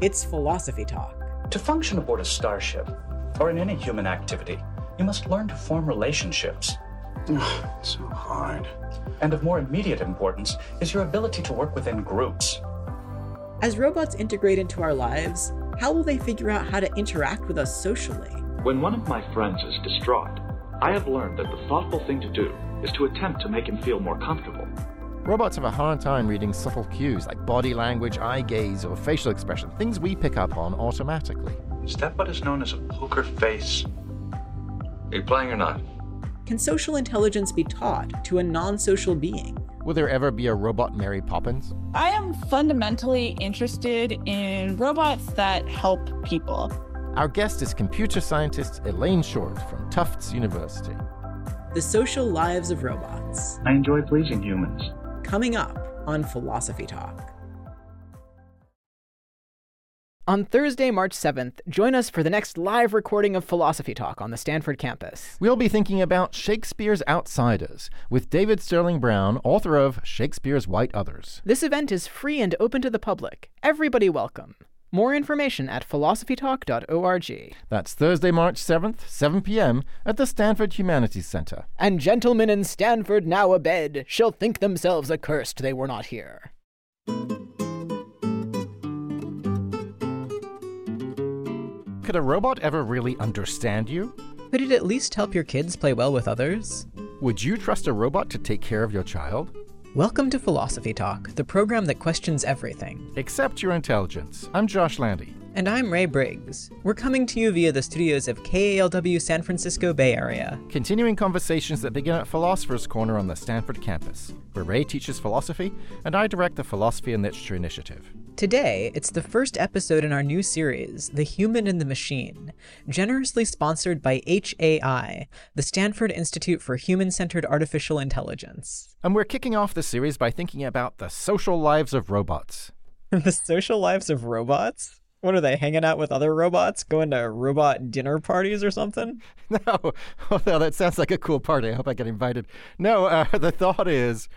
It's Philosophy Talk. To function aboard a starship, or in any human activity, you must learn to form relationships. so hard. And of more immediate importance is your ability to work within groups. As robots integrate into our lives, how will they figure out how to interact with us socially? When one of my friends is distraught, I have learned that the thoughtful thing to do is to attempt to make him feel more comfortable. Robots have a hard time reading subtle cues like body language, eye gaze, or facial expression, things we pick up on automatically. Is that what is known as a poker face? Are you playing or not? Can social intelligence be taught to a non social being? Will there ever be a robot Mary Poppins? I am fundamentally interested in robots that help people. Our guest is computer scientist Elaine Short from Tufts University. The Social Lives of Robots. I enjoy pleasing humans. Coming up on Philosophy Talk. On Thursday, March 7th, join us for the next live recording of Philosophy Talk on the Stanford campus. We'll be thinking about Shakespeare's Outsiders with David Sterling Brown, author of Shakespeare's White Others. This event is free and open to the public. Everybody welcome. More information at philosophytalk.org. That's Thursday, March 7th, 7 p.m. at the Stanford Humanities Center. And gentlemen in Stanford now abed shall think themselves accursed they were not here. Could a robot ever really understand you? Could it at least help your kids play well with others? Would you trust a robot to take care of your child? Welcome to Philosophy Talk, the program that questions everything. Except your intelligence. I'm Josh Landy. And I'm Ray Briggs. We're coming to you via the studios of KALW San Francisco Bay Area. Continuing conversations that begin at Philosopher's Corner on the Stanford campus, where Ray teaches philosophy and I direct the Philosophy and Literature Initiative. Today, it's the first episode in our new series, The Human and the Machine, generously sponsored by HAI, the Stanford Institute for Human Centered Artificial Intelligence. And we're kicking off the series by thinking about the social lives of robots. the social lives of robots? What are they hanging out with other robots, going to robot dinner parties or something? No, although that sounds like a cool party. I hope I get invited. No, uh, the thought is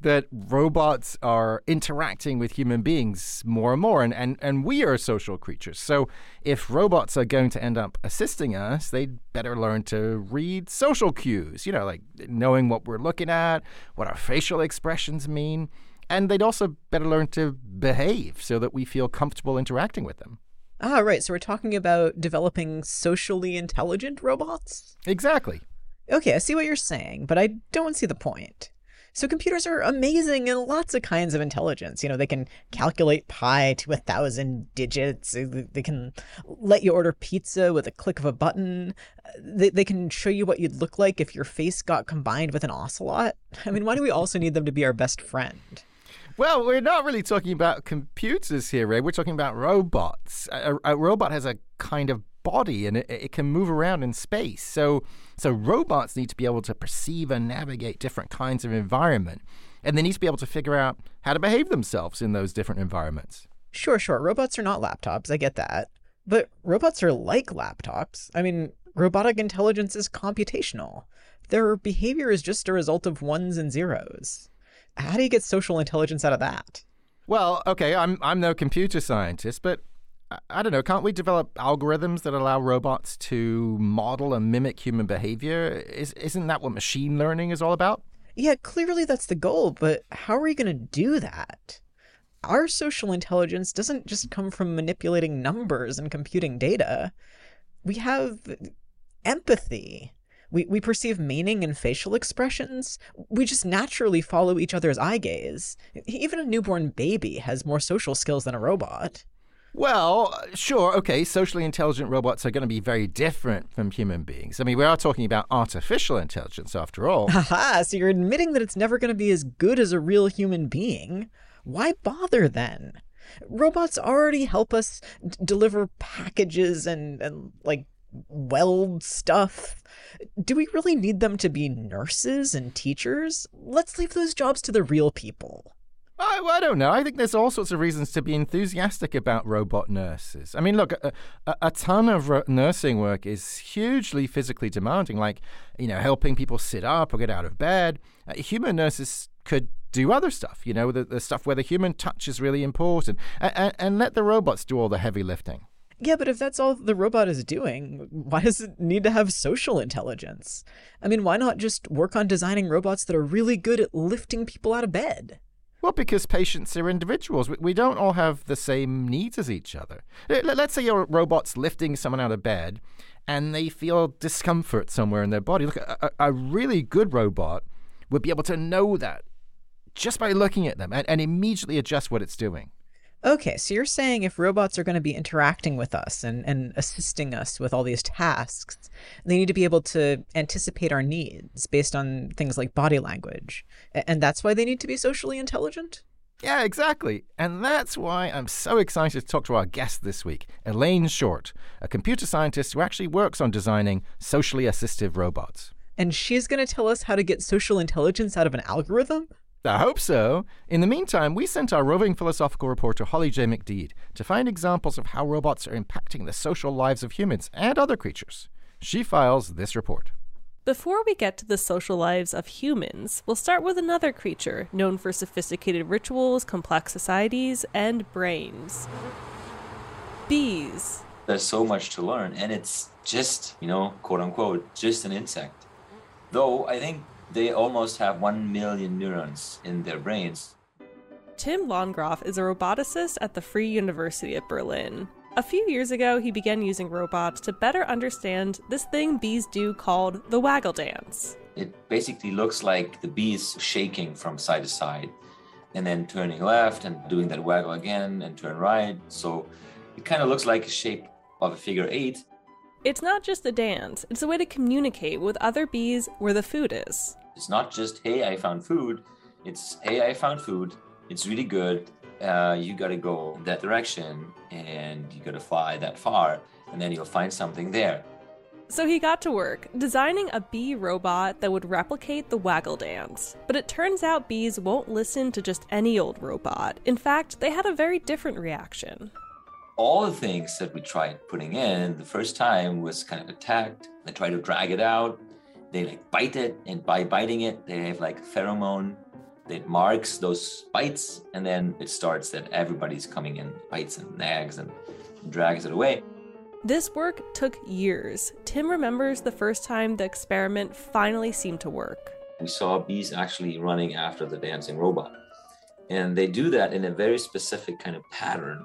that robots are interacting with human beings more and more, and, and, and we are social creatures. So if robots are going to end up assisting us, they'd better learn to read social cues, you know, like knowing what we're looking at, what our facial expressions mean. And they'd also better learn to behave so that we feel comfortable interacting with them. Ah, right. So we're talking about developing socially intelligent robots? Exactly. Okay, I see what you're saying, but I don't see the point. So computers are amazing in lots of kinds of intelligence. You know, they can calculate pi to a thousand digits. They can let you order pizza with a click of a button. Uh, they, they can show you what you'd look like if your face got combined with an ocelot. I mean, why do we also need them to be our best friend? Well, we're not really talking about computers here, Ray. We're talking about robots. A, a robot has a kind of body and it, it, can move around in space. So, so robots need to be able to perceive and navigate different kinds of environment, and they need to be able to figure out how to behave themselves in those different environments. Sure, sure. Robots are not laptops. I get that. But robots are like laptops. I mean, robotic intelligence is computational. Their behavior is just a result of ones and zeros. How do you get social intelligence out of that? Well, okay, I'm I'm no computer scientist, but I don't know, can't we develop algorithms that allow robots to model and mimic human behavior? Is isn't that what machine learning is all about? Yeah, clearly that's the goal, but how are we going to do that? Our social intelligence doesn't just come from manipulating numbers and computing data. We have empathy we, we perceive meaning in facial expressions. We just naturally follow each other's eye gaze. Even a newborn baby has more social skills than a robot. Well, sure, okay, socially intelligent robots are going to be very different from human beings. I mean, we are talking about artificial intelligence after all. Haha, so you're admitting that it's never going to be as good as a real human being? Why bother then? Robots already help us d- deliver packages and, and like weld stuff. Do we really need them to be nurses and teachers? Let's leave those jobs to the real people. I, I don't know. I think there's all sorts of reasons to be enthusiastic about robot nurses. I mean, look, a, a, a ton of ro- nursing work is hugely physically demanding, like, you know, helping people sit up or get out of bed. Uh, human nurses could do other stuff, you know, the, the stuff where the human touch is really important, and, and, and let the robots do all the heavy lifting. Yeah, but if that's all the robot is doing, why does it need to have social intelligence? I mean, why not just work on designing robots that are really good at lifting people out of bed? Well, because patients are individuals. We we don't all have the same needs as each other. Let's say your robot's lifting someone out of bed and they feel discomfort somewhere in their body. Look, a, a really good robot would be able to know that just by looking at them and, and immediately adjust what it's doing. Okay, so you're saying if robots are going to be interacting with us and, and assisting us with all these tasks, they need to be able to anticipate our needs based on things like body language. And that's why they need to be socially intelligent? Yeah, exactly. And that's why I'm so excited to talk to our guest this week, Elaine Short, a computer scientist who actually works on designing socially assistive robots. And she's going to tell us how to get social intelligence out of an algorithm? I hope so. In the meantime, we sent our roving philosophical reporter Holly J. McDede to find examples of how robots are impacting the social lives of humans and other creatures. She files this report. Before we get to the social lives of humans, we'll start with another creature known for sophisticated rituals, complex societies, and brains bees. There's so much to learn, and it's just, you know, quote unquote, just an insect. Though I think they almost have 1 million neurons in their brains. Tim Landgraf is a roboticist at the Free University of Berlin. A few years ago, he began using robots to better understand this thing bees do called the waggle dance. It basically looks like the bees shaking from side to side and then turning left and doing that waggle again and turn right. So it kind of looks like a shape of a figure eight, it's not just a dance, it's a way to communicate with other bees where the food is. It's not just, hey, I found food. It's, hey, I found food. It's really good. Uh, you got to go that direction and you got to fly that far, and then you'll find something there. So he got to work, designing a bee robot that would replicate the waggle dance. But it turns out bees won't listen to just any old robot. In fact, they had a very different reaction all the things that we tried putting in the first time was kind of attacked. They try to drag it out. They like bite it, and by biting it, they have like pheromone that marks those bites, and then it starts that everybody's coming in, bites and nags and drags it away. This work took years. Tim remembers the first time the experiment finally seemed to work. We saw bees actually running after the dancing robot. And they do that in a very specific kind of pattern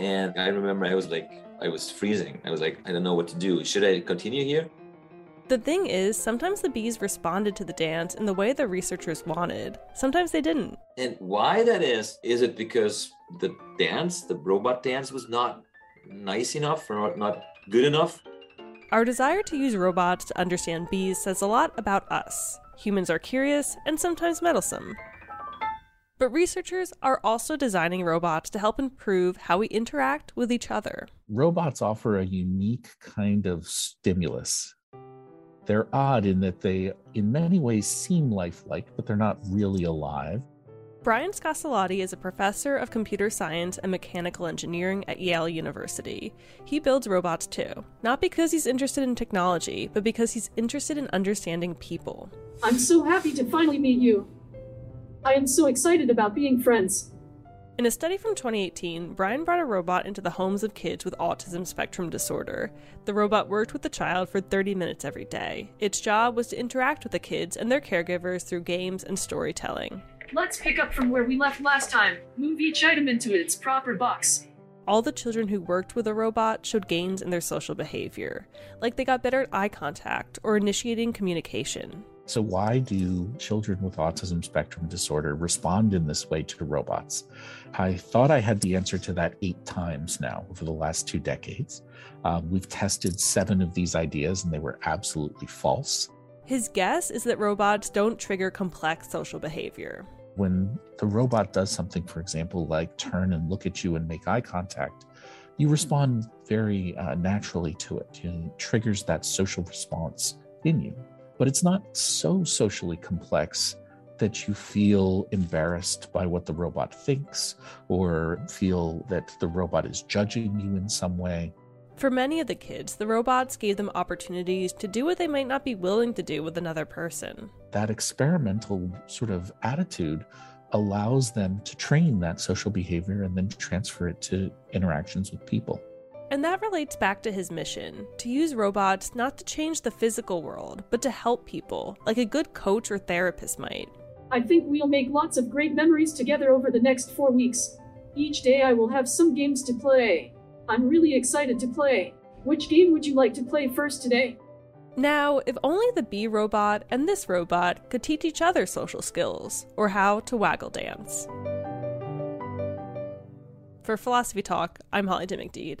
and I remember I was like, I was freezing. I was like, I don't know what to do. Should I continue here? The thing is, sometimes the bees responded to the dance in the way the researchers wanted. Sometimes they didn't. And why that is, is it because the dance, the robot dance, was not nice enough or not good enough? Our desire to use robots to understand bees says a lot about us. Humans are curious and sometimes meddlesome. But researchers are also designing robots to help improve how we interact with each other. Robots offer a unique kind of stimulus. They're odd in that they, in many ways, seem lifelike, but they're not really alive. Brian Scassellati is a professor of computer science and mechanical engineering at Yale University. He builds robots too, not because he's interested in technology, but because he's interested in understanding people. I'm so happy to finally meet you. I am so excited about being friends. In a study from 2018, Brian brought a robot into the homes of kids with autism spectrum disorder. The robot worked with the child for 30 minutes every day. Its job was to interact with the kids and their caregivers through games and storytelling. Let's pick up from where we left last time. Move each item into its proper box. All the children who worked with the robot showed gains in their social behavior, like they got better at eye contact or initiating communication. So, why do children with autism spectrum disorder respond in this way to robots? I thought I had the answer to that eight times now over the last two decades. Um, we've tested seven of these ideas and they were absolutely false. His guess is that robots don't trigger complex social behavior. When the robot does something, for example, like turn and look at you and make eye contact, you respond very uh, naturally to it. It triggers that social response in you but it's not so socially complex that you feel embarrassed by what the robot thinks or feel that the robot is judging you in some way. For many of the kids, the robots gave them opportunities to do what they might not be willing to do with another person. That experimental sort of attitude allows them to train that social behavior and then transfer it to interactions with people. And that relates back to his mission to use robots not to change the physical world, but to help people, like a good coach or therapist might. I think we'll make lots of great memories together over the next four weeks. Each day I will have some games to play. I'm really excited to play. Which game would you like to play first today? Now, if only the bee robot and this robot could teach each other social skills, or how to waggle dance. For Philosophy Talk, I'm Holly J. McDede.